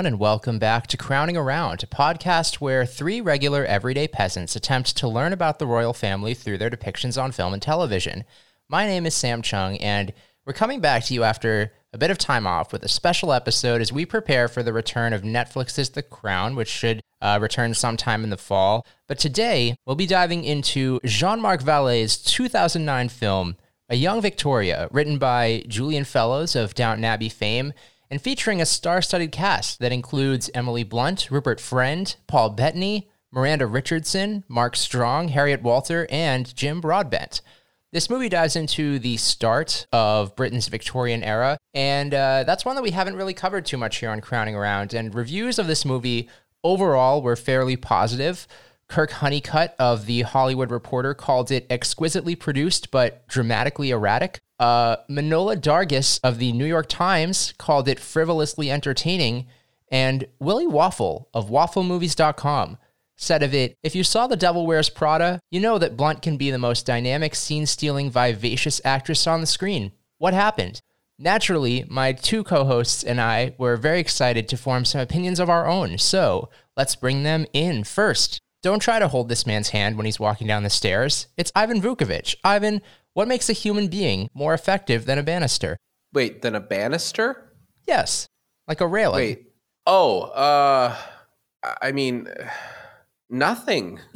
everyone, and welcome back to Crowning Around, a podcast where three regular everyday peasants attempt to learn about the royal family through their depictions on film and television. My name is Sam Cheung, and we're coming back to you after a bit of time off with a special episode as we prepare for the return of Netflix's The Crown, which should uh, return sometime in the fall. But today, we'll be diving into Jean Marc Vallée's 2009 film, A Young Victoria, written by Julian Fellowes of Downton Abbey fame and featuring a star studded cast that includes Emily Blunt, Rupert Friend, Paul Bettany, Miranda Richardson, Mark Strong, Harriet Walter, and Jim Broadbent. This movie dives into the start of Britain's Victorian era, and uh, that's one that we haven't really covered too much here on Crowning Around. And reviews of this movie overall were fairly positive. Kirk Honeycutt of The Hollywood Reporter called it exquisitely produced but dramatically erratic. Uh, Manohla Dargis of The New York Times called it frivolously entertaining. And Willie Waffle of WaffleMovies.com said of it If you saw The Devil Wears Prada, you know that Blunt can be the most dynamic, scene stealing, vivacious actress on the screen. What happened? Naturally, my two co hosts and I were very excited to form some opinions of our own, so let's bring them in first. Don't try to hold this man's hand when he's walking down the stairs. It's Ivan Vukovic. Ivan, what makes a human being more effective than a banister? Wait, than a banister? Yes, like a railing. Wait. Oh, uh, I mean, nothing.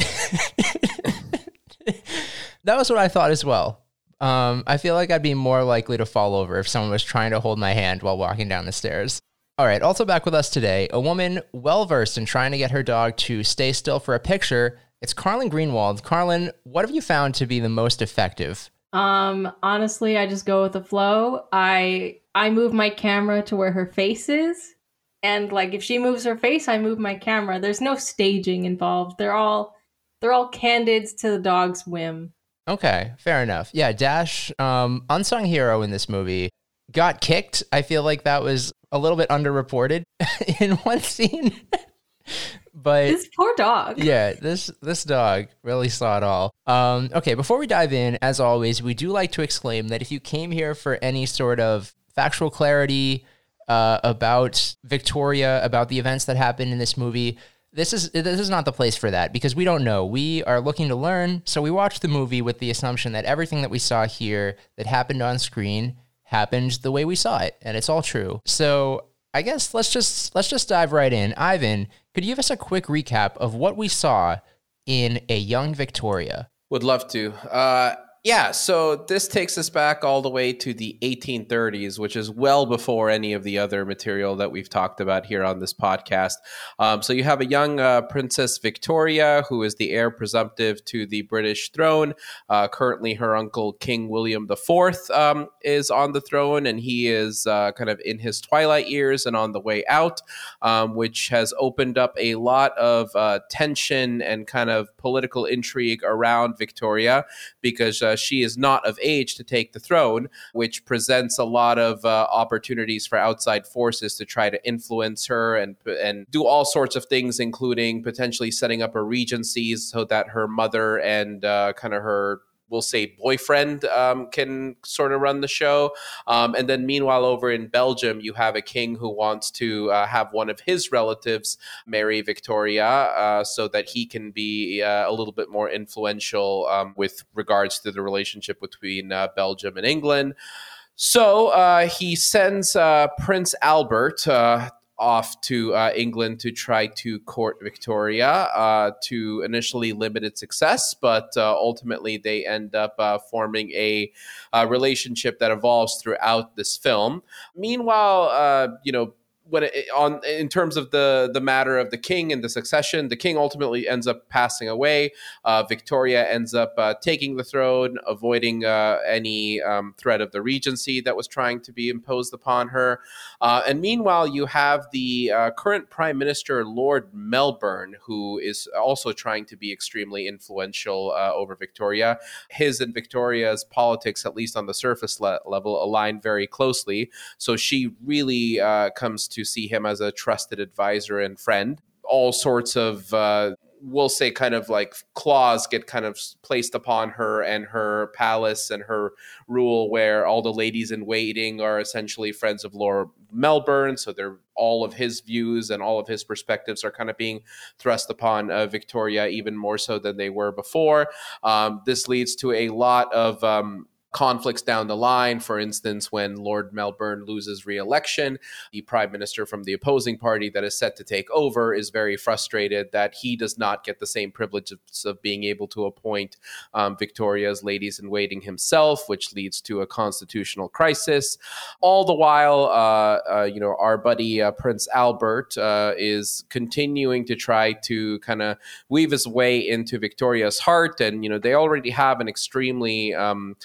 that was what I thought as well. Um, I feel like I'd be more likely to fall over if someone was trying to hold my hand while walking down the stairs. All right, also back with us today, a woman well versed in trying to get her dog to stay still for a picture. It's Carlyn Greenwald. Carlyn, what have you found to be the most effective? Um, honestly, I just go with the flow. I I move my camera to where her face is, and like if she moves her face, I move my camera. There's no staging involved. They're all they're all candids to the dog's whim. Okay, fair enough. Yeah, Dash, um, unsung hero in this movie, got kicked. I feel like that was a little bit underreported in one scene. but this poor dog. Yeah, this this dog really saw it all. Um, okay, before we dive in, as always, we do like to exclaim that if you came here for any sort of factual clarity uh, about Victoria, about the events that happened in this movie, this is this is not the place for that because we don't know. We are looking to learn, so we watched the movie with the assumption that everything that we saw here that happened on screen happened the way we saw it, and it's all true. So I guess let's just let's just dive right in. Ivan, could you give us a quick recap of what we saw in a young Victoria? Would love to. Uh, yeah, so this takes us back all the way to the 1830s, which is well before any of the other material that we've talked about here on this podcast. Um, so you have a young uh, Princess Victoria, who is the heir presumptive to the British throne. Uh, currently, her uncle King William IV um, is on the throne, and he is uh, kind of in his twilight years and on the way out, um, which has opened up a lot of uh, tension and kind of political intrigue around Victoria because uh, she is not of age to take the throne, which presents a lot of uh, opportunities for outside forces to try to influence her and and do all sorts of things, including potentially setting up a regency so that her mother and uh, kind of her we'll say boyfriend um, can sort of run the show. Um, and then meanwhile, over in Belgium, you have a king who wants to uh, have one of his relatives marry Victoria uh, so that he can be uh, a little bit more influential um, with regards to the relationship between uh, Belgium and England. So uh, he sends uh, Prince Albert uh, off to uh, England to try to court Victoria uh, to initially limited success, but uh, ultimately they end up uh, forming a, a, relationship that evolves throughout this film. Meanwhile, uh, you know, when it, on in terms of the the matter of the king and the succession, the king ultimately ends up passing away. Uh, Victoria ends up uh, taking the throne, avoiding uh, any um, threat of the regency that was trying to be imposed upon her. Uh, and meanwhile, you have the uh, current prime minister, Lord Melbourne, who is also trying to be extremely influential uh, over Victoria. His and Victoria's politics, at least on the surface le- level, align very closely. So she really comes to see him as a trusted advisor and friend. All sorts of uh, we'll say kind of like claws get kind of placed upon her and her palace and her rule where all the ladies in waiting are essentially friends of Lord Melbourne so they're all of his views and all of his perspectives are kind of being thrust upon uh, Victoria even more so than they were before um, this leads to a lot of um, conflicts down the line. For instance, when Lord Melbourne loses re election, the prime minister from the opposing party that is set to take over is very frustrated that he does not get the same privileges of being able to appoint um, Victoria's ladies in waiting himself, which leads to a constitutional crisis. All the while, uh, uh, you know, our buddy uh, Prince Albert uh, is continuing to try to kind of weave his way into Victoria's heart. And, you know, they already have an extremely um,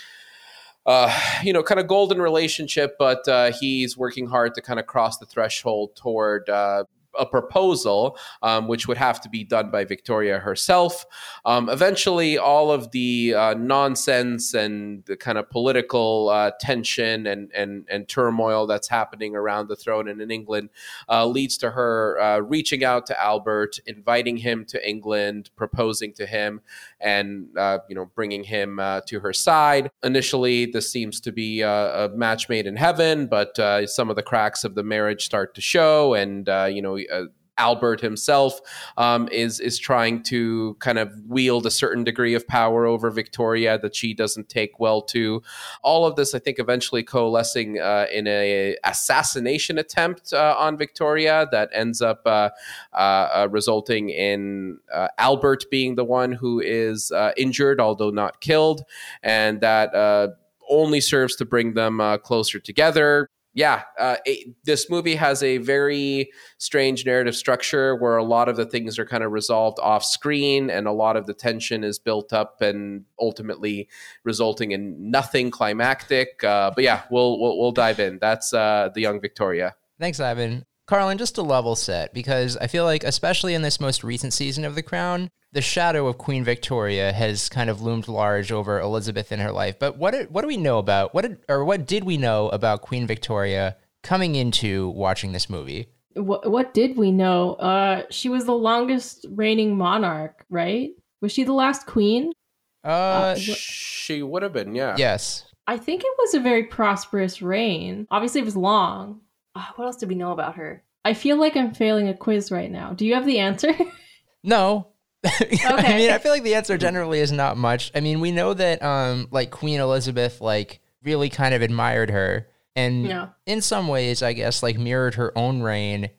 uh, you know, kind of golden relationship, but uh, he's working hard to kind of cross the threshold toward uh, a proposal, um, which would have to be done by Victoria herself. Um, eventually, all of the uh, nonsense and the kind of political uh, tension and, and, and turmoil that's happening around the throne and in England uh, leads to her uh, reaching out to Albert, inviting him to England, proposing to him, and uh, you know bringing him uh, to her side. Initially, this seems to be a match made in heaven, but some of the cracks of the marriage start to show, and you know uh, Albert himself um, is is trying to kind of wield a certain degree of power over Victoria that she doesn't take well to. All of this, I think, eventually coalescing uh, in a assassination attempt uh, on Victoria that ends up uh, uh, uh resulting in Albert being the one who is injured, although not killed, and that only serves to bring them closer together yeah, uh, it, this movie has a very strange narrative structure where a lot of the things are kind of resolved off screen and a lot of the tension is built up and ultimately resulting in nothing climactic. Uh, but yeah, we'll, we'll, we'll dive in. That's uh, the Young Victoria. Thanks, Ivan. Carlyn, just to level set, because I feel like, especially in this most recent season of The Crown, the shadow of Queen Victoria has kind of loomed large over Elizabeth in her life. But what what do we know about what did, or what did we know about Queen Victoria coming into watching this movie? What what did we know? Uh, she was the longest reigning monarch, right? Was she the last queen? Uh, uh she would have been, yeah. Yes. I think it was a very prosperous reign. Obviously, it was long. Uh, what else did we know about her? I feel like I'm failing a quiz right now. Do you have the answer? no, okay. I mean, I feel like the answer generally is not much. I mean, we know that um like Queen Elizabeth like really kind of admired her and yeah. in some ways I guess like mirrored her own reign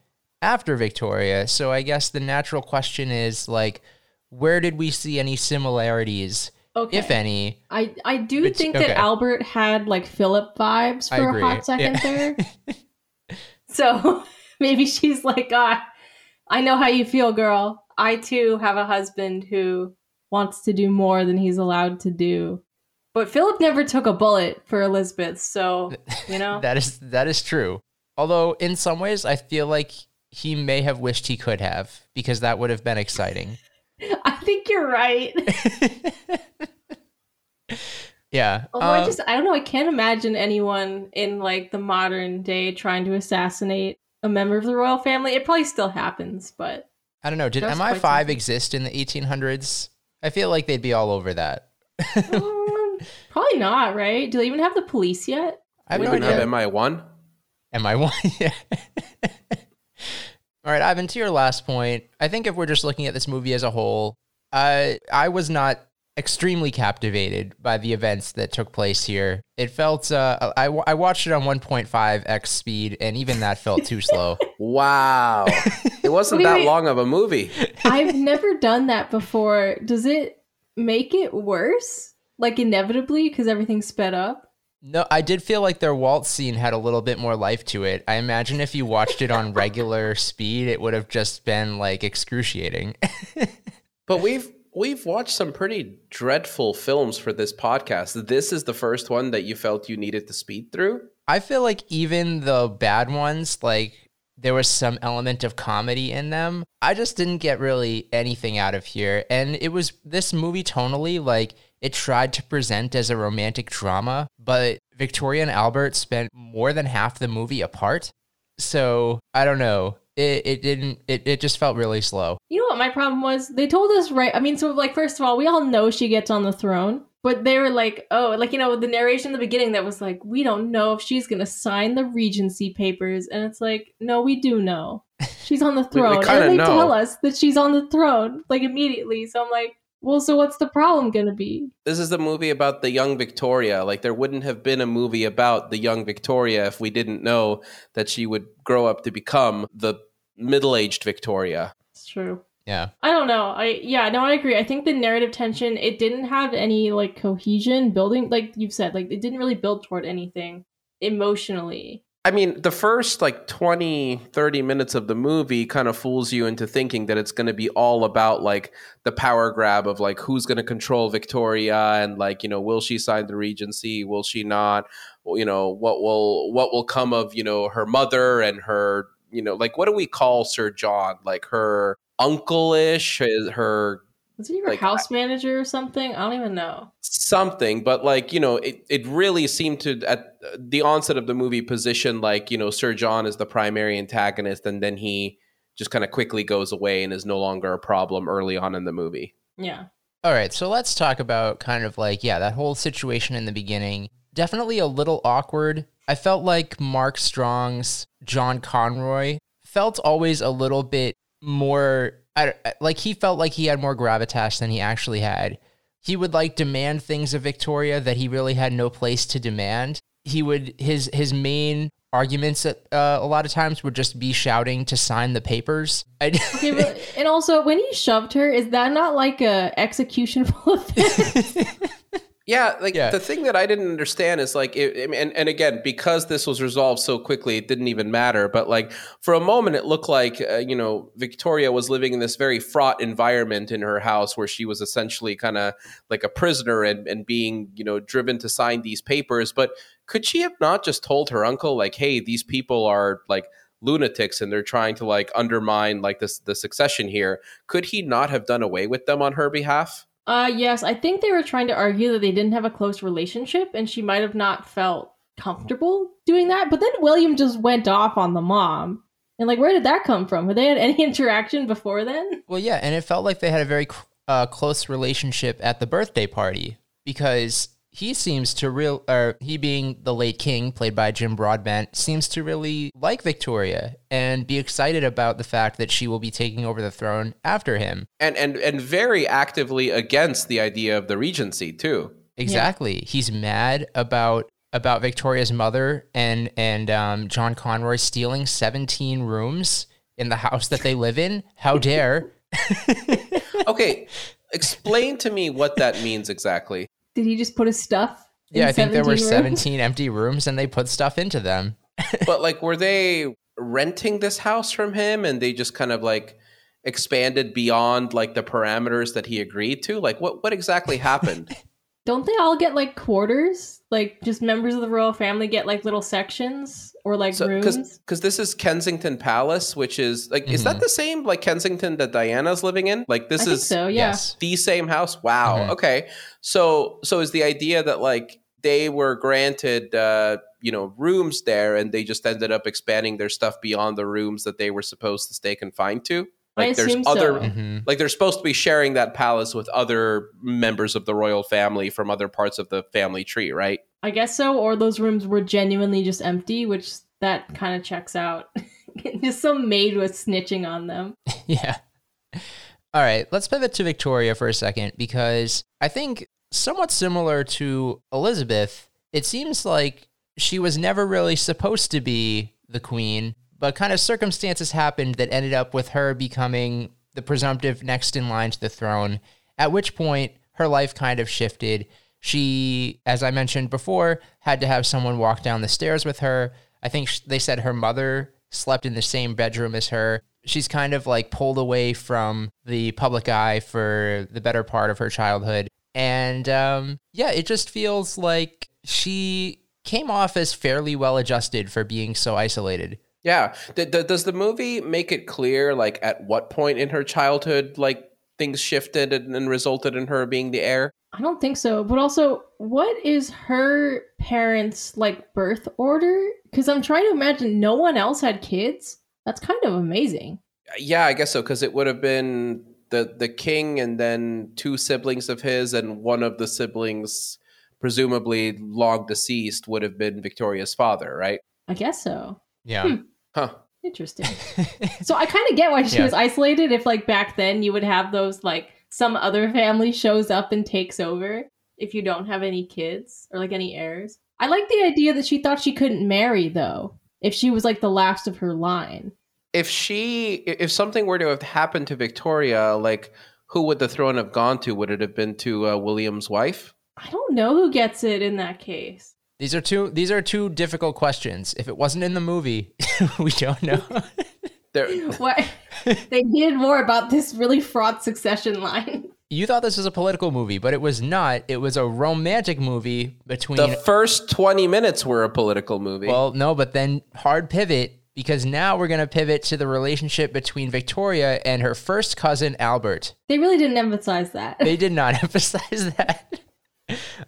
after Victoria. So I guess the natural question is like where did we see any similarities? Okay. If any. I I do think that okay. Albert had like Philip vibes for a hot second yeah. there. so maybe she's like, ah, I know how you feel, girl. I too have a husband who wants to do more than he's allowed to do. But Philip never took a bullet for Elizabeth, so you know that is that is true. Although in some ways, I feel like he may have wished he could have because that would have been exciting. I think you're right. yeah. Although um, I just I don't know, I can't imagine anyone in like the modern day trying to assassinate a member of the royal family. It probably still happens, but I don't know. Did MI5 exist in the 1800s? I feel like they'd be all over that. um, probably not, right? Do they even have the police yet? I have no idea. Have MI1? MI1, yeah. all right, Ivan, to your last point, I think if we're just looking at this movie as a whole, uh, I was not extremely captivated by the events that took place here. It felt, uh, I, I watched it on 1.5x speed, and even that felt too slow. Wow. It wasn't wait, that wait. long of a movie. I've never done that before. Does it make it worse? Like inevitably because everything's sped up? No, I did feel like their waltz scene had a little bit more life to it. I imagine if you watched it on regular speed, it would have just been like excruciating. but we've we've watched some pretty dreadful films for this podcast. This is the first one that you felt you needed to speed through. I feel like even the bad ones, like there was some element of comedy in them. I just didn't get really anything out of here. And it was this movie tonally, like it tried to present as a romantic drama, but Victoria and Albert spent more than half the movie apart. So I don't know. It, it didn't. It, it just felt really slow. You know what my problem was? They told us right. I mean, so like first of all, we all know she gets on the throne, but they were like, oh, like you know, the narration in the beginning that was like, we don't know if she's gonna sign the Regency papers, and it's like, no, we do know she's on the We- we throne, and they know. tell us that she's on the throne like immediately. So I'm like, well, so what's the problem gonna be? This is the movie about the young Victoria. Like there wouldn't have been a movie about the young Victoria if we didn't know that she would grow up to become the middle-aged Victoria. It's true. Yeah. I don't know. I yeah, no, I agree. I think the narrative tension it didn't have any like cohesion building like you've said, like it didn't really build toward anything emotionally. I mean, the first like 20, 30 minutes of the movie kind of fools you into thinking that it's going to be all about like the power grab of like who's going to control Victoria and like, you know, will she sign the regency? Will she not? You know, what will what will come of, you know, her mother and her, you know, like what do we call Sir John? Like her uncle-ish, her Was he your Like, house manager or something? I don't even know. something but like you know it, it really seemed to at the onset of the movie position like you know sir john is the primary antagonist and then he just kind of quickly goes away and is no longer a problem early on in the movie Yeah. All right, so let's talk about kind of like, yeah, that whole situation in the beginning. Definitely a little awkward. I felt like Mark Strong's John Conroy felt always a little bit more, I, like, he felt like he had more gravitas than he actually had. He would like demand things of Victoria that he really had no place to demand. He would, his, his main arguments uh, a lot of times would just be shouting to sign the papers. Okay, but, and also when he shoved her, is that not like a executionable offense? Yeah like Yeah. the thing that i didn't understand is like it, and, and again because this was resolved so quickly it didn't even matter but like for a moment it looked like uh, you know victoria was living in this very fraught environment in her house where she was essentially kind of like a prisoner and, and being you know driven to sign these papers but could she have not just told her uncle like hey these people are like lunatics and they're trying to like undermine like this the succession here could he not have done away with them on her behalf uh yes, I think they were trying to argue that they didn't have a close relationship and she might have not felt comfortable doing that. But then William just went off on the mom. And like where did that come from? Had they had any interaction before then? Well, yeah, and it felt like they had a very uh, close relationship at the birthday party because he seems to real, or he being the late king, played by Jim Broadbent, seems to really like Victoria and be excited about the fact that she will be taking over the throne after him. and and and very actively against the idea of the regency too. Exactly, he's mad about about Victoria's mother and and um, John Conroy stealing seventeen rooms in the house that they live in. How dare! Okay, explain to me what that means exactly. Did he just put his stuff? in Yeah, I think there were 17 rooms? 17 empty rooms and they put stuff into them. But like, were they renting this house from him, and they just kind of like expanded beyond like the parameters that he agreed to? Like, what what exactly happened? Don't they all get like quarters? Like just members of the royal family get like little sections or like because rooms? because this is Kensington Palace, which is like, is that the same like Kensington that Diana's living in? Like, this I is so, yeah. Yes. the same house wow Mhm. okay so so is the idea that like they were granted uh you know rooms there and they just ended up expanding their stuff beyond the rooms that they were supposed to stay confined to I like there's assume other so. hmm like they're supposed to be sharing that palace with other members of the royal family from other parts of the family tree right I guess so, or those rooms were genuinely just empty, which that kind of checks out. just some maid was snitching on them. Yeah. All right, let's pivot to Victoria for a second because I think somewhat similar to Elizabeth, it seems like she was never really supposed to be the queen, but kind of circumstances happened that ended up with her becoming the presumptive next in line to the throne, at which point her life kind of shifted. She, as I mentioned before, had to have someone walk down the stairs with her. I think they said her mother slept in the same bedroom as her. She's kind of like pulled away from the public eye for the better part of her childhood. And um, yeah, it just feels like she came off as fairly well adjusted for being so isolated. Yeah D- d- does the movie make it clear like at what point in her childhood like things shifted and, and resulted in her being the heir I don't think so. But also, what is her parents' like birth order? Because I'm trying to imagine no one else had kids. That's kind of amazing. Yeah, I guess so because it would have been the the king and then two siblings of his and one of the siblings presumably long deceased would have been Victoria's father, right? I guess so. Yeah. Hmm. Huh. Interesting. so I kind of get why she Yeah. was isolated. If like back then you would have those like some other family shows up and takes over if you don't have any kids or like any heirs. I like the idea that she thought she couldn't marry though if she was like the last of her line. If she if something were to have happened to Victoria, like who would the throne have gone to? Would it have been to uh, William's wife? I don't know who gets it in that case. These are two these are two difficult questions. If it wasn't in the movie, we don't know. What they needed more about this really fraught succession line. you thought this was a political movie, but it was not. It was a romantic movie between the first twenty minutes were a political movie. Well, no, but then hard pivot because now we're going to pivot to the relationship between Victoria and her first cousin Albert. They really didn't emphasize that. They did not emphasize that.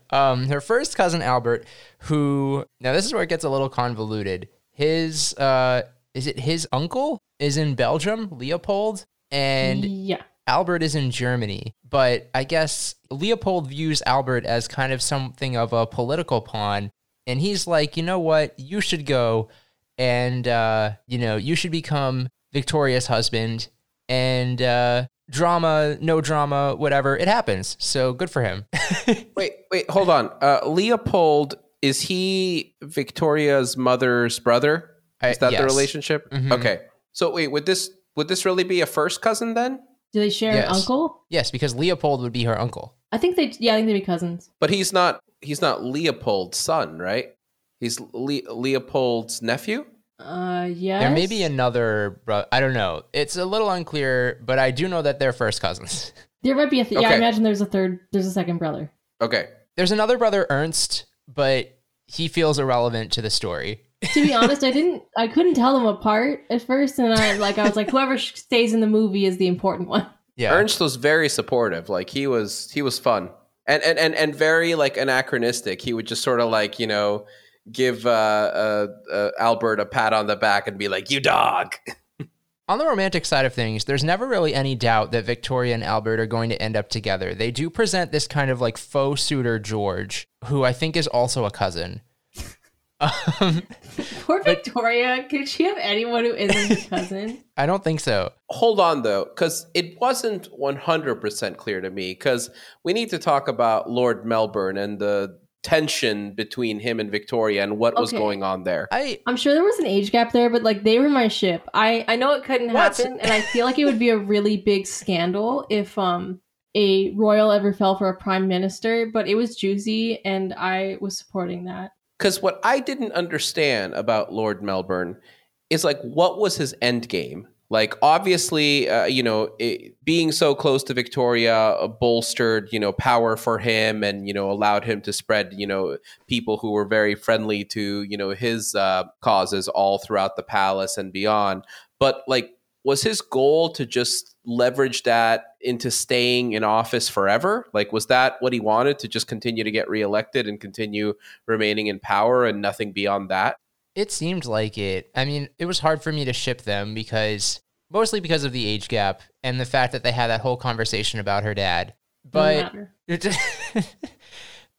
Um, her first cousin Albert, who now this is where it gets a little convoluted. His uh, is it his uncle is in Belgium, Leopold, and yeah. Albert is in Germany, but I guess Leopold views Albert as kind of something of a political pawn. And he's like, you know what? You should go and, uh, you know, you should become Victoria's husband. And uh, drama, no drama, whatever, it happens. So good for him. wait, wait, hold on. Uh, Leopold is he Victoria's mother's brother? Is I- that the yes. relationship? Mhm. Okay. So wait, would this would this really be a first cousin then? Do they share Yes. an uncle? Yes, because Leopold would be her uncle. I think they. Yeah, I think they'd be cousins. But he's not he's not Leopold's son, right? He's Le- Leopold's nephew. Uh, yes. There may be another, bro- I don't know. It's a little unclear, but I do know that they're first cousins. There might be a. Th- Yeah, I imagine there's a third. There's a second brother. Okay. There's another brother, Ernst, but he feels irrelevant to the story. To be honest, I didn't. I couldn't tell them apart at first, and I like. I was like, whoever stays in the movie is the important one. Yeah. Ernst was very supportive. Like he was he was fun. And and and, and very like anachronistic. He would just sort of like, you know, give uh, uh, uh, Albert a pat on the back and be like, "You dog." On the romantic side of things, there's never really any doubt that Victoria and Albert are going to end up together. They do present this kind of like faux suitor, George, who I think is also a cousin. Um, Poor Victoria. Could she have anyone who isn't a cousin? I don't think so. Hold on though, because it wasn't 100% clear to me. Because we need to talk about Lord Melbourne and the tension between him and Victoria and what was going on there. I I'm sure there was an age gap there, but like they were my ship. I I know it couldn't What? happen, and I feel like it would be a really big scandal if um a royal ever fell for a prime minister. But it was juicy, and I was supporting that. Because what I didn't understand about Lord Melbourne is like, what was his end game? Like, obviously, uh, you know, it, being so close to Victoria uh, bolstered, you know, power for him, and you know, allowed him to spread, you know, people who were very friendly to, you know, his uh, causes all throughout the palace and beyond. But like, was his goal to just leverage that into staying in office forever? Like, was that what he wanted to just continue to get reelected and continue remaining in power and nothing beyond that? It seemed like it. I mean, it was hard for me to ship them because mostly because of the age gap and the fact that they had that whole conversation about her dad. Doesn't But matter.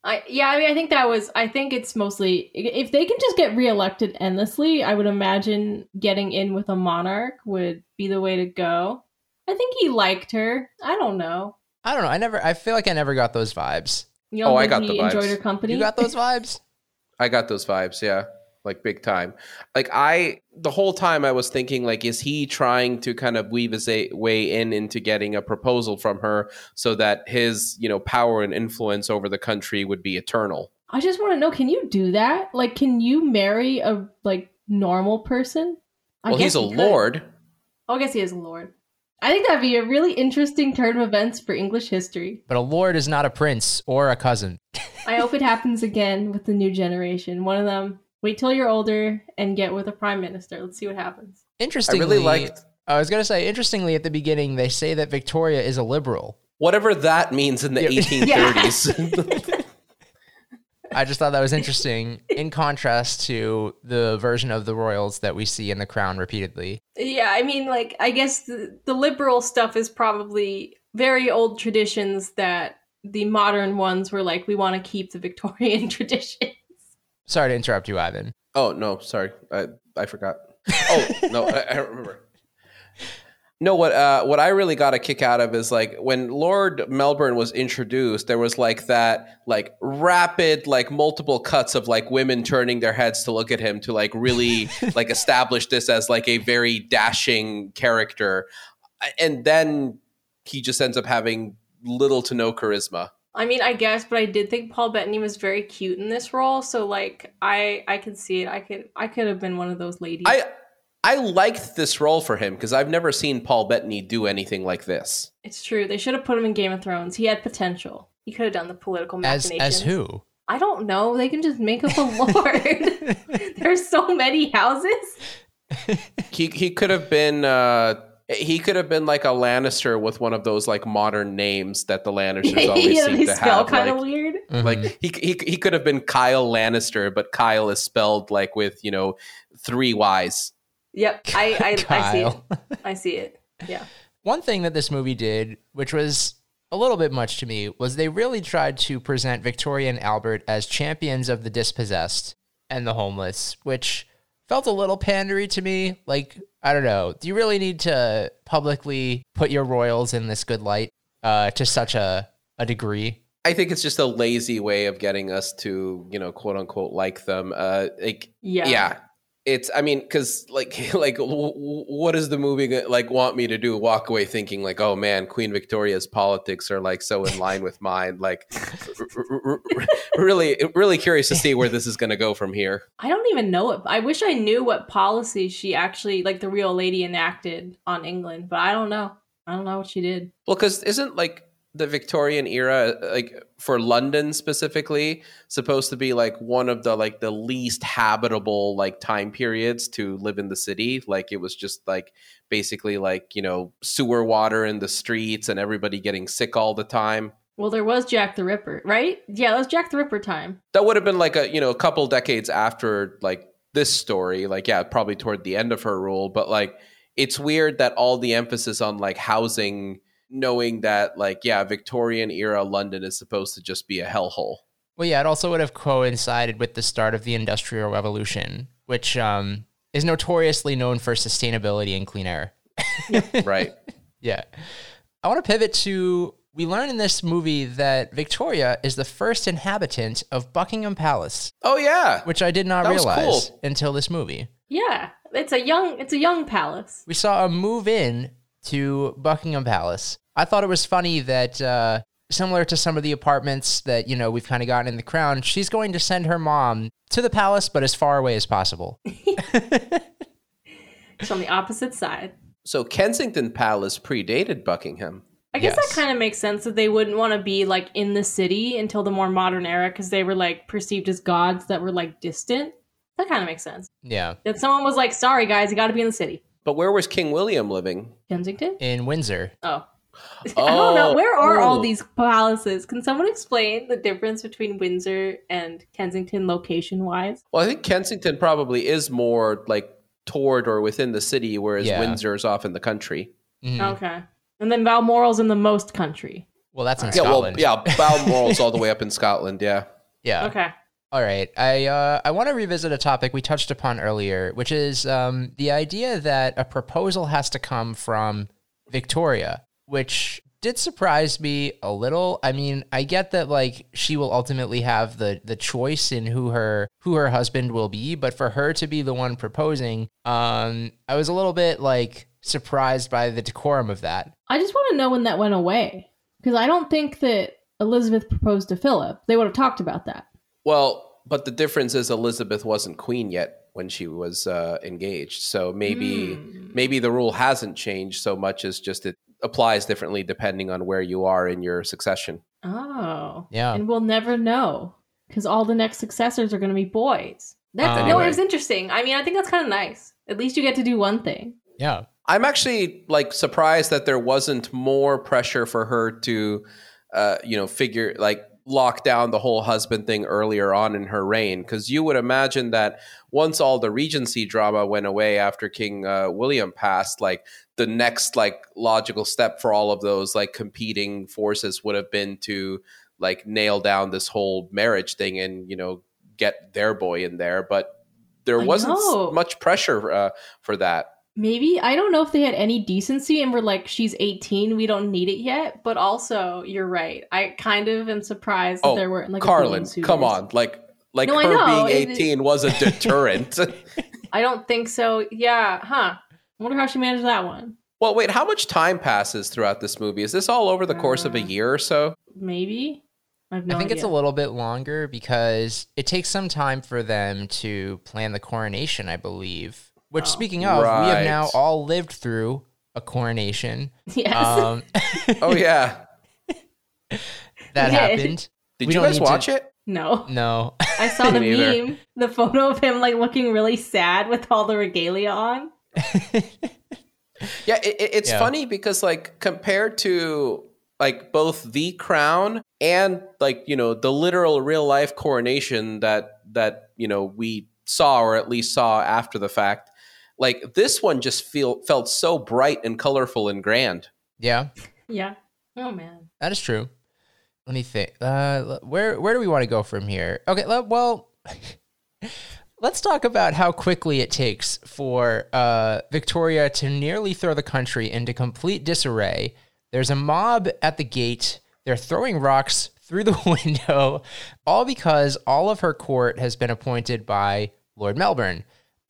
I yeah, I mean, I think that was. I think it's mostly if they can just get reelected endlessly. I would imagine getting in with a monarch would be the way to go. I think he liked her. I don't know. I don't know. I never. I feel like I never got those vibes. You don't Oh, I got he the vibes. enjoyed her company. You got those vibes? I got those vibes, yeah. Like big time. Like I the whole time I was thinking like is he trying to kind of weave his a- way in into getting a proposal from her so that his, you know, power and influence over the country would be eternal. I just want to know: Can you do that? Like, can you marry a like normal person? I well, he's a he lord. Oh, I guess he is a lord. I think that'd be a really interesting turn of events for English history. But a lord is not a prince or a cousin. I hope it happens again with the new generation. One of them, wait till you're older and get with a prime minister. Let's see what happens. I Interestingly, really liked I was gonna say, interestingly, at the beginning, they say that Victoria is a liberal. whatever that means in the Yeah. 1830s. I just thought that was interesting in contrast to the version of the royals that we see in The Crown repeatedly. Yeah, I mean, like, I guess the, the liberal stuff is probably very old traditions that the modern ones were like, we want to keep the Victorian tradition. Sorry to interrupt you, Ivan. Oh no, sorry, I I forgot. Oh no, I, I remember. No, what uh, what I really got a kick out of is like when Lord Melbourne was introduced, there was like that like rapid like multiple cuts of like women turning their heads to look at him to like really like establish this as like a very dashing character, and then he just ends up having little to no charisma. I mean, I guess, but I did think Paul Bettany was very cute in this role, so like I I can see it. I could I could have been one of those ladies. I I liked this role for him because I've never seen Paul Bettany do anything like this. It's true. They should have put him in Game of Thrones. He had potential. He could have done the political As as who? I don't know. They can just make up a lord. There's so many houses. He he could have been uh Eh, he could have been like a Lannister with one of those like modern names that the Lannisters always yeah, seem they to spell have. kind of Like, weird. Like mm-hmm. he, he he could have been Kyle Lannister, but Kyle is spelled like with you know three Y's. Yep, I I, I see it. I see it. Yeah. One thing that this movie did, which was a little bit much to me, was they really tried to present Victoria and Albert as champions of the dispossessed and the homeless, which felt a little pandery to me. Like, I don't know. Do you really need to publicly put your royals in this good light uh, to such a, a degree? I think it's just a lazy way of getting us to you know quote unquote like them. Uh, like Yeah. yeah it's i mean because like like what does the movie like want me to do walk away thinking like oh man queen victoria's politics are like so in line with mine like r- r- r- really really curious to see where this is going to go from here I don't even know it. I wish I knew what policy she actually, like the real lady, enacted on England, but I don't know. I don't know what she did. well because isn't like the victorian era like for london specifically supposed to be like one of the like the least habitable like time periods to live in the city like it was just like basically like you know sewer water in the streets and everybody getting sick all the time Well, there was Jack the Ripper, right? Yeah, that was Jack the Ripper time. that would have been like a you know a couple decades after like this story like yeah probably toward the end of her rule but like it's weird that all the emphasis on like housing knowing that like yeah victorian era london is supposed to just be a hellhole Well, yeah, it also would have coincided with the start of the Industrial Revolution, which um, is notoriously known for sustainability and clean air. right Yeah. I want to pivot to we learn in this movie that Victoria is the first inhabitant of Buckingham Palace, oh yeah which I did not That realize cool. until this movie. Yeah, it's a young, it's a young palace. We saw a move in to Buckingham Palace. I thought it was funny that uh, similar to some of the apartments that you know we've kind of gotten in the Crown, she's going to send her mom to the palace, but as far away as possible. It's on the opposite side. so kensington palace predated buckingham I guess Yes. that kind of makes sense that they wouldn't want to be like in the city until the more modern era because they were like perceived as gods that were like distant. That kind of makes sense. Yeah, That someone was like, "Sorry guys, you got to be in the city." but where was king william living Kensington? in Windsor. Oh. I don't know. Where are all oh. these palaces? Can someone explain the difference between Windsor and Kensington location wise? well i think kensington probably is more like toward or within the city whereas Yeah. windsor is off in the country Mhm. Okay. And then Balmoral's in the most country. Well, that's in yeah well yeah balmoral's all the way up in scotland yeah yeah. Okay. All right. I uh, I want to revisit a topic we touched upon earlier, which is um, the idea that a proposal has to come from Victoria, which did surprise me a little. I mean, I get that like she will ultimately have the the choice in who her who her husband will be, but for her to be the one proposing, um, I was a little bit like surprised by the decorum of that. I just want to know when that went away. Because I don't think that Elizabeth proposed to Philip. They would have talked about that. Well, but the difference is Elizabeth wasn't queen yet when she was uh, engaged. So maybe Hmm. maybe the rule hasn't changed so much as just it applies differently depending on where you are in your succession. Oh. Yeah. And we'll never know. Because all the next successors are going to be boys. That's Oh, no, right. it was interesting. I mean, I think that's kind of nice. At least you get to do one thing. Yeah. I'm actually like surprised that there wasn't more pressure for her to uh, you know figure like lock down the whole husband thing earlier on in her reign. Because you would imagine that once all the regency drama went away after king uh, william passed like the next like logical step for all of those like competing forces would have been to like nail down this whole marriage thing and you know get their boy in there. But there I wasn't know. much pressure uh, for that Maybe I don't know if they had any decency and were like, "She's 18, we don't need it yet." But also, you're right. I kind of am surprised that Oh, there weren't like a carlyn billion come on like like No, her know. being It- 18 was a deterrent I don't think so. Yeah, huh? I wonder how she managed that one. Well, wait, how much time passes throughout this movie? Is this all over the course of a Uh, year or so? Maybe. I no I think it's a little bit longer because it takes some time for them to plan the coronation, I believe. Which, Oh. speaking of, we have now all lived through a coronation. Yes. Um, Oh yeah. That did. happened. Did we you guys need to- watch it? no. No. I saw the Me neither. meme, the photo of him like looking really sad with all the regalia on. Yeah, it, it- it's Yeah. funny because like compared to like both the crown and like you know the literal real life coronation that that you know we saw or at least saw after the fact, like this one just feel felt so bright and colorful and grand. yeah, Yeah. Oh man. that is true. Let me think. Uh, where where do we want to go from here? Okay, well, let's talk about how quickly it takes for uh, Victoria to nearly throw the country into complete disarray. There's a mob at the gate. They're throwing rocks through the window, all because all of her court has been appointed by Lord Melbourne.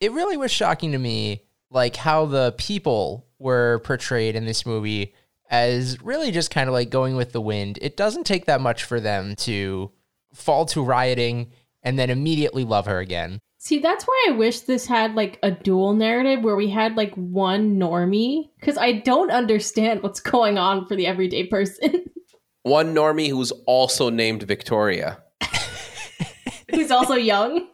It really was shocking to me, like how the people were portrayed in this movie as really just kind of like going with the wind. It doesn't take that much for them to fall to rioting and then immediately love her again. See, that's why I wish this had like a dual narrative where we had like one normie because I don't understand what's going on for the everyday person One normie who's also named Victoria. who's also young.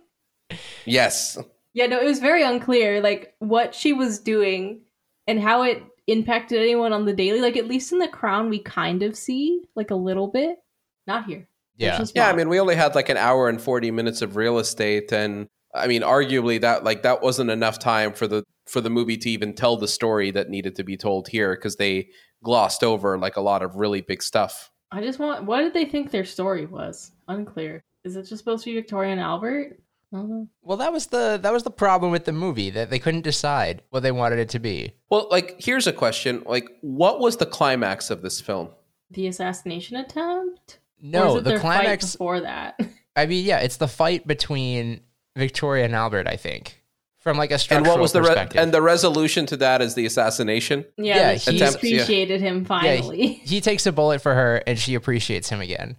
Yes. Yeah, no, it was very unclear like what she was doing and how it impacted anyone on the daily. Like at least in the crown we kind of see like a little bit. Not here. Yeah. Yeah, I mean, we only had like an hour and 40 minutes of real estate and I mean, arguably that like that wasn't enough time for the for the movie to even tell the story that needed to be told here because they glossed over like a lot of really big stuff. I just want what did they think their story was? Unclear. Is it just supposed to be Victoria and Albert? I don't. Well, that was the that was the problem with the movie that they couldn't decide what they wanted it to be. Well, like here's a question, like what was the climax of this film? The assassination attempt? or No, is it the their fight climax. before that. I mean, yeah, it's the fight between Victoria and Albert. I think from like a structural And what was the re- perspective. and the resolution to that is the assassination? Yeah, Yeah, that she he's- appreciated him yeah, finally. he, he takes a bullet for her, and she appreciates him again.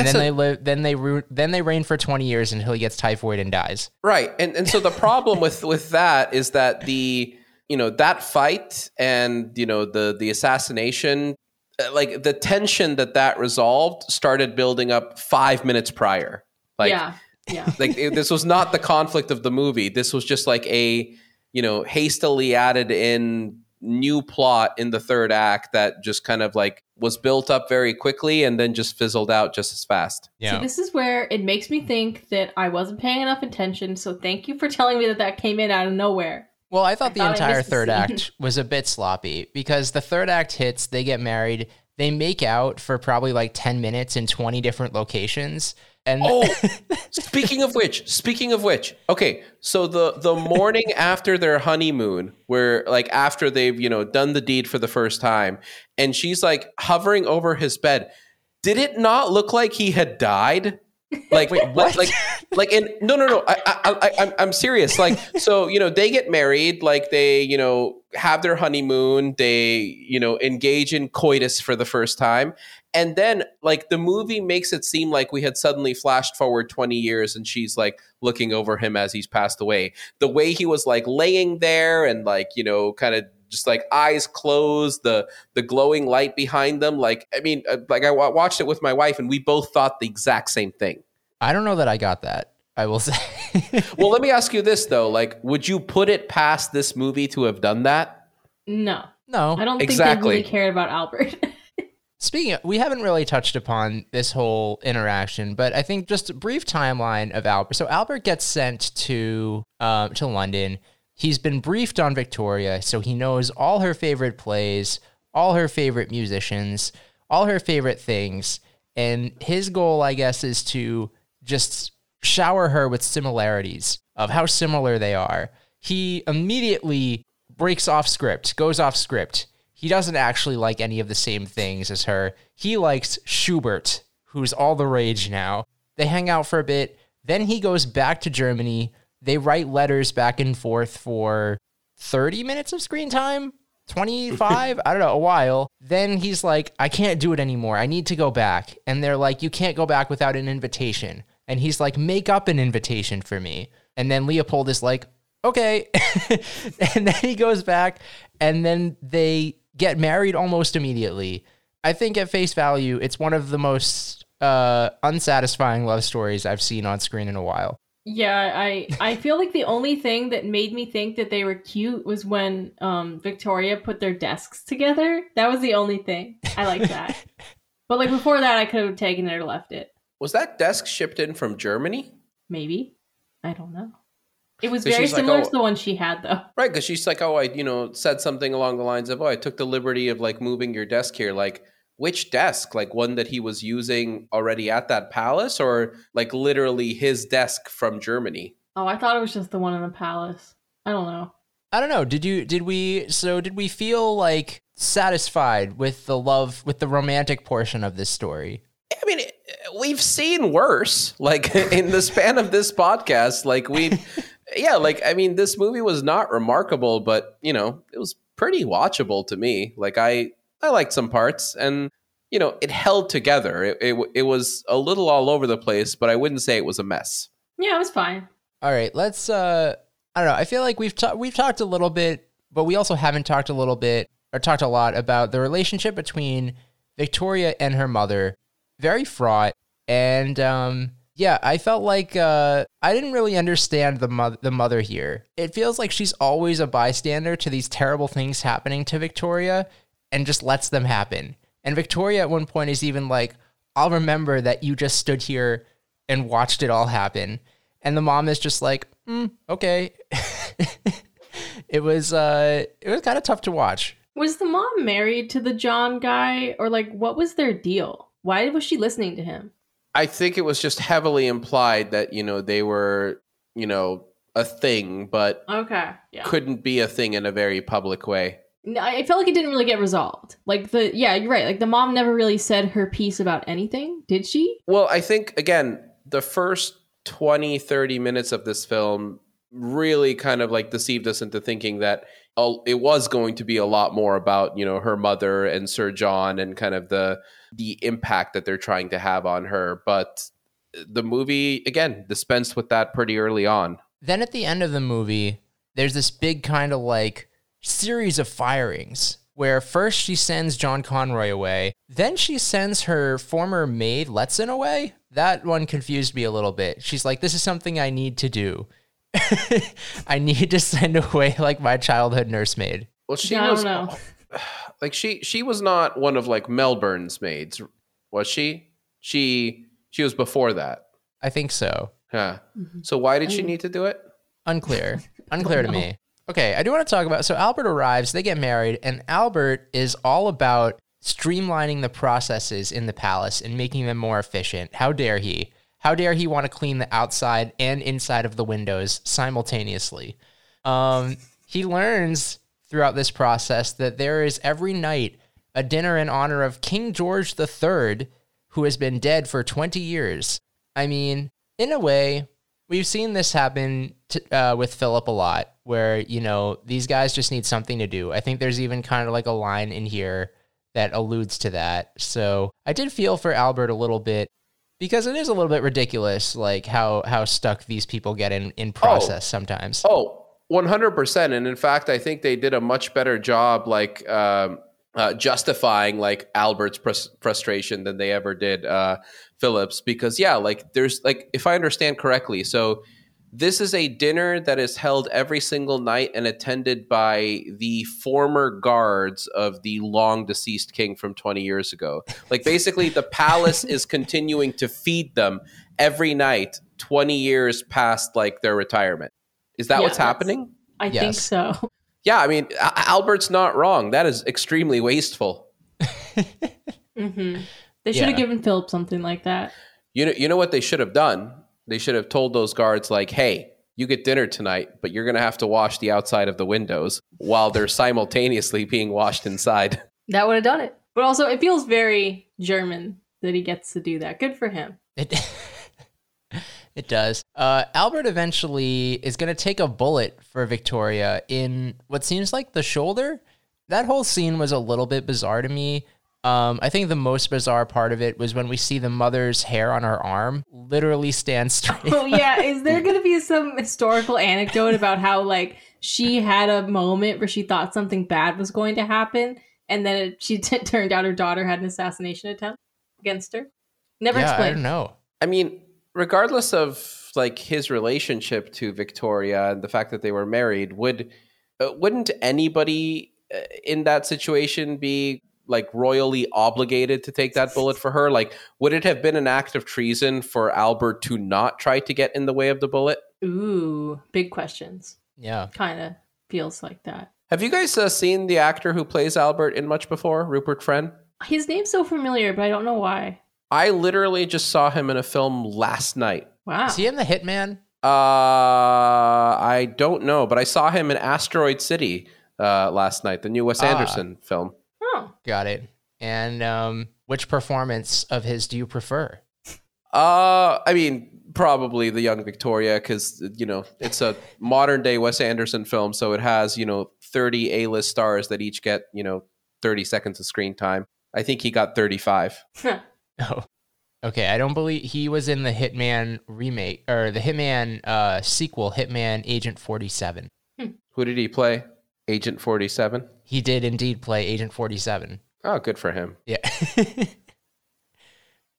And then a- they live. Then they ru- then they reign for twenty years until he gets typhoid and dies. Right. And and so the problem with with that is that the you know that fight and you know the the assassination uh, like the tension that that resolved started building up 5 minutes prior. Like yeah, yeah. like it- this was not the conflict of the movie. This was just like a you know hastily added in new plot in the third act that just kind of like was built up very quickly and then just fizzled out just as fast. Yeah. See, this is where it makes me think that I wasn't paying enough attention. So thank you for telling me that that came in out of nowhere. Well, I thought I the thought entire missed the third act was a bit sloppy because the third act hits, they get married, they make out for probably like 10 minutes in 20 different locations. And Oh, speaking of which, speaking of which, okay, so the the morning after their honeymoon, where like after they've you know done the deed for the first time, and she's like hovering over his bed. Did it not look like he had died? Like Wait, what? Like like in no no no. I, I, I I'm I'm serious. Like so you know they get married. Like they you know have their honeymoon. They you know engage in coitus for the first time, and then like the movie makes it seem like we had suddenly flashed forward 20 years and she's like looking over him as he's passed away the way he was like laying there and like you know kind of just like eyes closed the the glowing light behind them like i mean uh, like i watched it with my wife and we both thought the exact same thing I don't know that I got that. I will say. well let me ask you this though like would you put it past this movie to have done that No, no. I don't think they really cared about Albert. Speaking of, we haven't really touched upon this whole interaction, but I think just a brief timeline of Albert. So Albert gets sent to um, to London. He's been briefed on Victoria, so he knows all her favorite plays, all her favorite musicians, all her favorite things. And his goal, I guess, is to just shower her with similarities of how similar they are. He immediately breaks off script, goes off script he doesn't actually like any of the same things as her. He likes Schubert, who's all the rage now. They hang out for a bit. Then he goes back to Germany. They write letters back and forth for 30 minutes of screen time, 25, I don't know, a while. Then he's like, I can't do it anymore. I need to go back. And they're like, You can't go back without an invitation. And he's like, Make up an invitation for me. And then Leopold is like, Okay. and then he goes back, and then they get married almost immediately. I think at face value, it's one of the most uh, unsatisfying love stories I've seen on screen in a while. Yeah, I I feel like the only thing that made me think that they were cute was when um, Victoria put their desks together. That was the only thing I like that. but like before that, I could have taken it or left it. Was that desk shipped in from Germany? Maybe. I don't know. It was very similar like, oh, to the one she had, though. Right, because she's like, "Oh, I, you know, said something along the lines of, oh, I took the liberty of like moving your desk here." Like, which desk? Like one that he was using already at that palace, or like literally his desk from Germany? Oh, I thought it was just the one in the palace. I don't know. I don't know. Did you? Did we? So did we feel like satisfied with the love, with the romantic portion of this story? I mean, we've seen worse. Like in the span of this podcast, like we've yeah, like I mean, this movie was not remarkable, but you know, it was pretty watchable to me. Like I, I liked some parts, and you know, it held together. It, it, it was a little all over the place, but I wouldn't say it was a mess. Yeah, it was fine. All right, let's. uh I don't know. I feel like we've ta- we've talked a little bit, but we also haven't talked a little bit or talked a lot about the relationship between Victoria and her mother. Very fraught, and um, yeah, I felt like uh, I didn't really understand the mother, the mother here. It feels like she's always a bystander to these terrible things happening to Victoria, and just lets them happen. And Victoria at one point is even like, "I'll remember that you just stood here and watched it all happen." And the mom is just like, mm, "Okay." it was uh, it was kind of tough to watch. Was the mom married to the John guy, or like what was their deal? Why was she listening to him? I think it was just heavily implied that you know they were you know a thing, but okay, yeah. couldn't be a thing in a very public way. I felt like it didn't really get resolved. Like the yeah, you're right. Like the mom never really said her piece about anything, did she? Well, I think again, the first 20 30 minutes of this film really kind of like deceived us into thinking that it was going to be a lot more about, you know, her mother and Sir John and kind of the the impact that they're trying to have on her. But the movie, again, dispensed with that pretty early on. Then at the end of the movie, there's this big kind of like series of firings where first she sends John Conroy away, then she sends her former maid Lehzen away. That one confused me a little bit. She's like, This is something I need to do. I need to send away like my childhood nursemaid. Well, she yeah, was like she she was not one of like Melbourne's maids, was she? She she was before that. I think so. Yeah. Mm-hmm. So why did she need to do it? Unclear. Unclear to me. Okay, I do want to talk about so Albert arrives, they get married, and Albert is all about streamlining the processes in the palace and making them more efficient. How dare he? How dare he want to clean the outside and inside of the windows simultaneously? Um, he learns throughout this process that there is every night a dinner in honor of King George III, who has been dead for 20 years. I mean, in a way, we've seen this happen to, uh, with Philip a lot, where, you know, these guys just need something to do. I think there's even kind of like a line in here that alludes to that. So I did feel for Albert a little bit because it is a little bit ridiculous, like how how stuck these people get in in process oh. sometimes. Oh, 100% and in fact i think they did a much better job like um, uh, justifying like albert's frustration than they ever did uh, philip's because yeah like there's like if i understand correctly so This is a dinner that is held every single night and attended by the former guards of the long deceased king from 20 years ago. Like basically the palace is continuing to feed them every night 20 years past like their retirement. Is that Yeah, what's happening? I think so. Yeah, I mean A- Albert's not wrong. That is extremely wasteful. hmm They should have given Philip something like that. You know, you know what they should have done? They should have told those guards, like, hey, you get dinner tonight, but you're going to have to wash the outside of the windows while they're simultaneously being washed inside. That would have done it. But also, it feels very German that he gets to do that. Good for him. It it does. Uh, Albert eventually is going to take a bullet for Victoria in what seems like the shoulder. That whole scene was a little bit bizarre to me. Um, I think the most bizarre part of it was when we see the mother's hair on her arm literally stand straight. Oh yeah, is there going to be some historical anecdote about how like she had a moment where she thought something bad was going to happen, and then it, she t- turned out her daughter had an assassination attempt against her? Never yeah, I explained. don't know. I mean, regardless of like his relationship to Victoria and the fact that they were married, would uh, wouldn't anybody uh, in that situation be like royally obligated to take that bullet for her? Like, would it have been an act of treason for Albert to not try to get in the way of the bullet? Ooh, big questions. Yeah. Kind of feels like that. Have you guys uh, seen the actor who plays Albert in much before, Rupert Friend? His name's so familiar, but I don't know why. I literally just saw him in a film last night. Wow. Is he in the Hitman? Uh, I don't know, but I saw him in Asteroid City uh, last night, the new Wes Ah. Anderson film. Got it. And um, which performance of his do you prefer? Uh, I mean, probably the Young Victoria, because you know it's a modern day Wes Anderson film, so it has you know thirty A list stars that each get you know thirty seconds of screen time. I think he got thirty five. Oh, okay. I don't believe he was in the Hitman remake or the Hitman uh, sequel, Hitman Agent 47. Who did he play? Agent forty seven. He did indeed play Agent 47. Oh, good for him. Yeah.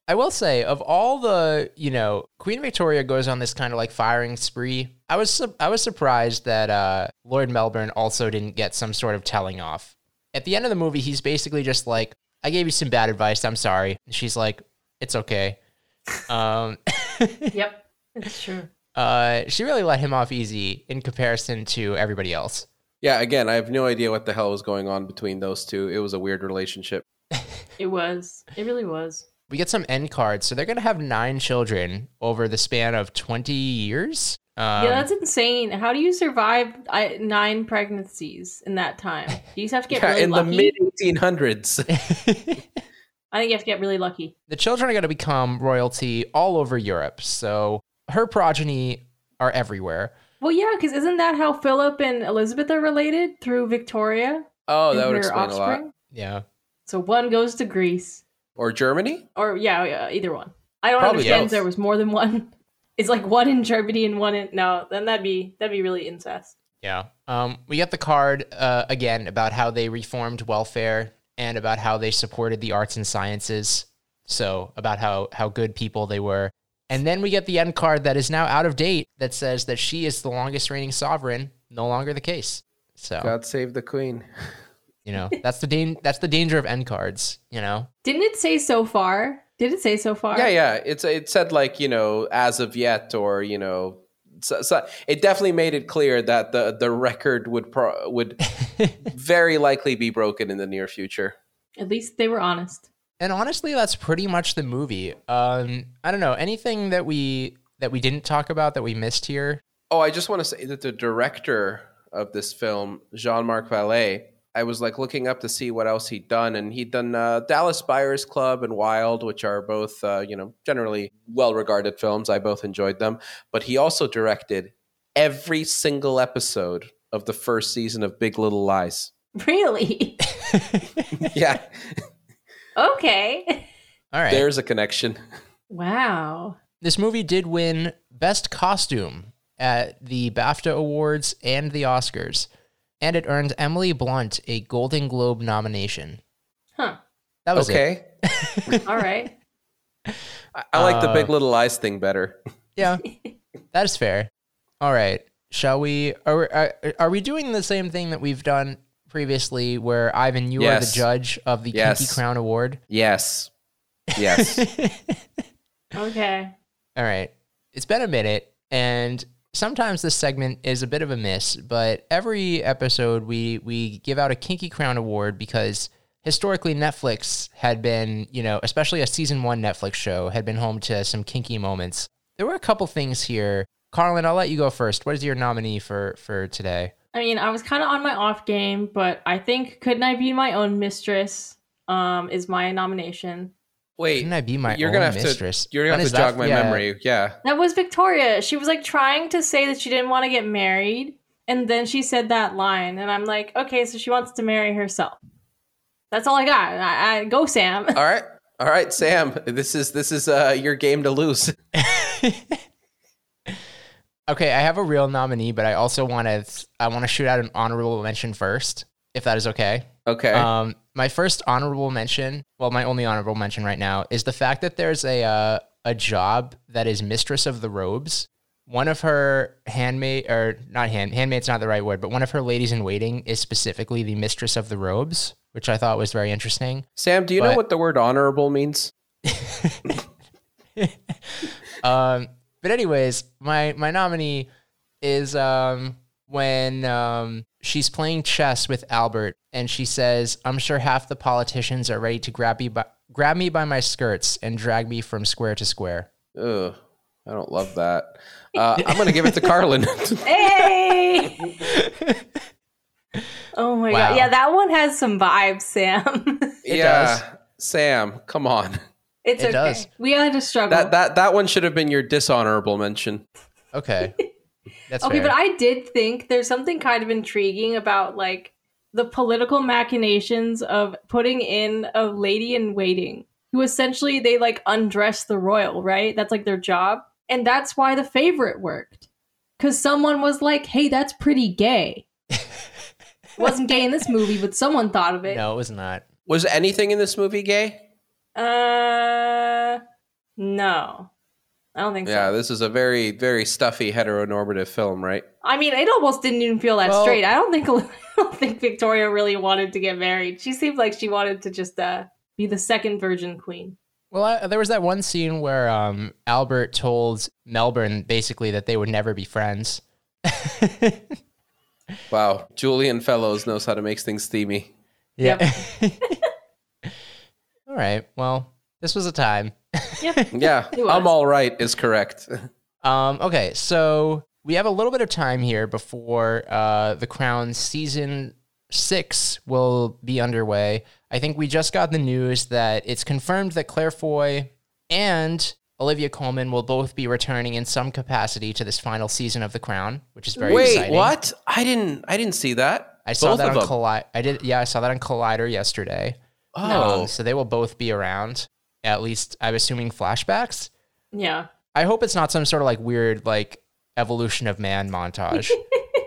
I will say, of all the, you know, Queen Victoria goes on this kind of like firing spree. I was su- I was surprised that uh, Lord Melbourne also didn't get some sort of telling off. At the end of the movie, he's basically just like, "I gave you some bad advice. I'm sorry." And she's like, "It's okay." Um, yep, it's true. uh, she really let him off easy in comparison to everybody else. Yeah, again, I have no idea what the hell was going on between those two. It was a weird relationship. It was. It really was. We get some end cards, so they're gonna have nine children over the span of twenty years. Um, yeah, that's insane. How do you survive uh, nine pregnancies in that time? Do you just have to get Yeah, really in lucky? the mid 1800s. I think you have to get really lucky. the children are going to become royalty all over Europe. So her progeny are everywhere. Well, yeah, because isn't that how Philip and Elizabeth are related through Victoria? oh, and that would her explain a lot. Yeah. So one goes to Greece, Or Germany? or yeah, yeah either one. I don't Probably understand if there was more than one. It's like one in Germany and one in no. Then that'd be that'd be really incest. Yeah. Um, we get the card uh, again about how they reformed welfare and about how they supported the arts and sciences. So about how how good people they were. And then we get the end card that is now out of date that says that she is the longest reigning sovereign. No longer the case. So God save the queen. you know that's the dan- that's the danger of end cards. You know. Didn't it say so far? Did it say so far? Yeah, yeah. It's it said like you know as of yet, or you know, so, so it definitely made it clear that the the record would pro- would very likely be broken in the near future. At least they were honest. And honestly, that's pretty much the movie. Um, I don't know anything that we that we didn't talk about that we missed here. Oh, I just want to say that the director of this film, Jean Marc Vallée, I was like looking up to see what else he'd done, and he'd done uh, Dallas Buyers Club and Wild, which are both uh, you know generally well regarded films. I both enjoyed them, but he also directed every single episode of the first season of Big Little Lies. Really? yeah, okay. All right. there's a connection. Wow. this movie did win Best Costume at the BAFTA Awards and the Oscars, and it earned Emily Blunt a Golden Globe nomination. Huh. That was it. Okay, All right. I, I like the Uh, Big Little Lies thing better. Yeah, that is fair. All right. Shall we? Are, are, are we doing the same thing that we've done previously, where Ivan, you are the judge of the Yes. Kinky Crown Award? Yes. Yes. Okay. All right. It's been a minute, and sometimes this segment is a bit of a miss, but every episode we we give out a Kinky Crown Award because historically Netflix had been, you know, especially a season one Netflix show had been home to some kinky moments. There were a couple things here. Carlyn, I'll let you go first. What is your nominee for for today? I mean, I was kind of on my off game, but I think couldn't I be my own mistress? Um, is my nomination. Wait. Couldn't I be my you're own gonna have mistress? to. You're When gonna have is to that- jog my yeah. memory. Yeah. That was Victoria. She was like trying to say that she didn't want to get married, and then she said that line, and I'm like, okay, so she wants to marry herself. That's all I got. I, I go, Sam. All right. All right, Sam. This is this is uh your game to lose. Okay, I have a real nominee, but I also want to I want to shoot out an honorable mention first, if that is okay. Okay. Um, my first honorable mention, well, my only honorable mention right now is the fact that there's a uh, a job that is mistress of the robes. One of her handmaid, or not hand handmaid's not the right word, but one of her ladies in waiting is specifically the mistress of the robes, which I thought was very interesting. Sam, do you know what the word honorable means? Um, but anyways, my my nominee is um when um she's playing chess with Albert and she says, "I'm sure half the politicians are ready to grab me by grab me by my skirts and drag me from square to square." Ugh. I don't love that. Uh, I'm gonna give it to Carlyn. hey! oh my Wow. god. Yeah, that one has some vibes, Sam. It yeah. does. Sam, come on. It's It okay. does. We had to struggle. That that that one should have been your dishonorable mention. Okay, that's okay, fair. but I did think there's something kind of intriguing about like the political machinations of putting in a lady in waiting who essentially they like undress the royal, right? That's like their job. And that's why the favorite worked. Cuz someone was like, "Hey, that's pretty gay." wasn't gay in this movie, but someone thought of it. no, it was not. Was anything in this movie gay? Uh no. I don't think so. Yeah, so. this is a very very stuffy heteronormative film, right? I mean, it almost didn't even feel that Well- straight. I don't think I don't think Victoria really wanted to get married. She seemed like she wanted to just uh, be the second virgin queen. Well, I, there was that one scene where um, Albert told Melbourne basically that they would never be friends. Wow, Julian Fellowes knows how to make things steamy. Yeah. All right. Well, this was a time. Yep. Yeah, I'm all right is correct. Um, okay, so we have a little bit of time here before uh, the Crown season six will be underway. I think we just got the news that it's confirmed that Claire Foy and Olivia Colman will both be returning in some capacity to this final season of The Crown, which is very Wait, exciting. what? I didn't I didn't see that. I saw Both that on them. Collider. I did. Yeah, I saw that on Collider yesterday. Oh, Um, so they will both be around. At least I'm assuming flashbacks. Yeah. I hope it's not some sort of like weird like evolution of man montage.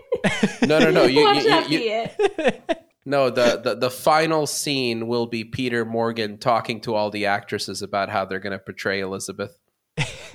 no, no, no. You, Watch you, that you- it. no, the, the the final scene will be Peter Morgan talking to all the actresses about how they're going to portray Elizabeth.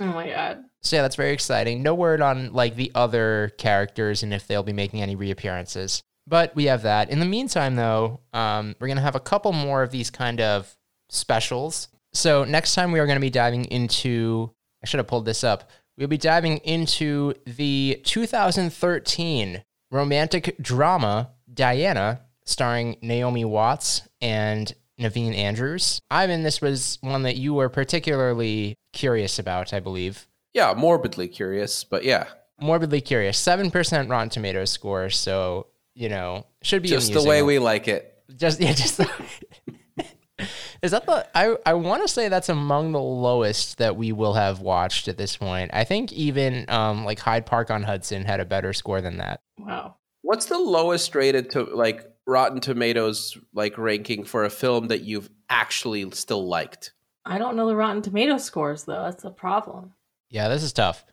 Oh my god. so yeah, that's very exciting. No word on like the other characters and if they'll be making any reappearances. But we have that. In the meantime, though, um, we're gonna have a couple more of these kind of specials. So next time we are gonna be diving into. I should have pulled this up. We'll be diving into the 2013 romantic drama Diana, starring Naomi Watts and Naveen Andrews. Ivan, this was one that you were particularly curious about, I believe. Yeah, morbidly curious, but yeah, Morbidly curious. 7% Rotten Tomatoes score, so, you know, should be just the amusing. way we like it. just yeah, just Is that the I I want to say that's among the lowest that we will have watched at this point. I think even um like Hyde Park on Hudson had a better score than that. Wow. What's the lowest rated to like Rotten Tomatoes like ranking for a film that you've actually still liked? I don't know the Rotten Tomato scores though. That's the problem. Yeah, this is tough.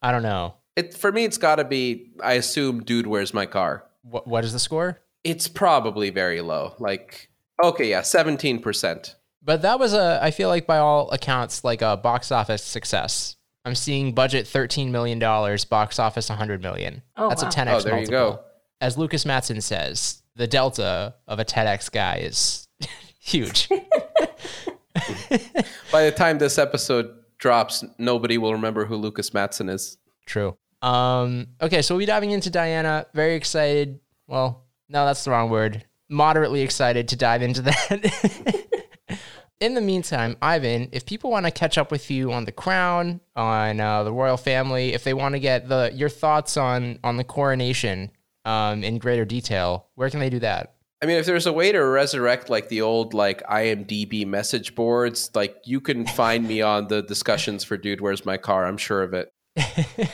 I don't know. It for me, it's got to be. I assume, dude, where's my car? What what is the score? It's probably very low. Like, okay, yeah, seventeen percent. But that was a I feel like by all accounts like a box office success. I'm seeing budget $13 million, box office 100 million. Oh, That's wow. a 10x Oh, there you go. As Lucas Matson says, the delta of a 10x guy is huge. By the time this episode drops, nobody will remember who Lucas Matson is. True. Um, okay, so we'll be diving into Diana. Very excited. Well, no, that's the wrong word. Moderately excited to dive into that. In the meantime, Ivan, if people want to catch up with you on the crown, on uh, the royal family, if they want to get the your thoughts on on the coronation um, in greater detail, where can they do that? I mean, if there's a way to resurrect like the old like IMDb message boards, like you can find me on the discussions for Dude, Where's My Car? I'm sure of it.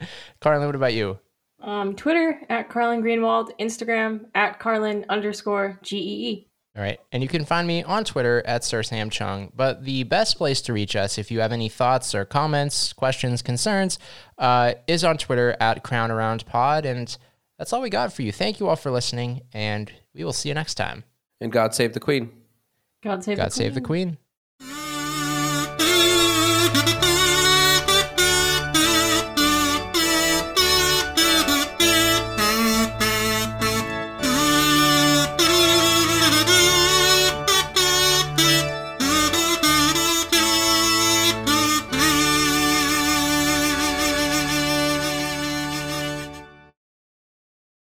Carlyn, what about you? Um, Twitter at Carlyn Greenwald, Instagram at Carlyn underscore E GEE. All right. And you can find me on Twitter at Sir Sam Cheung. But the best place to reach us, if you have any thoughts or comments, questions, concerns, uh, is on Twitter at Crown Around Pod. And that's all we got for you. Thank you all for listening, and we will see you next time. And God save the Queen. God save God the save the Queen. Queen. Thank you.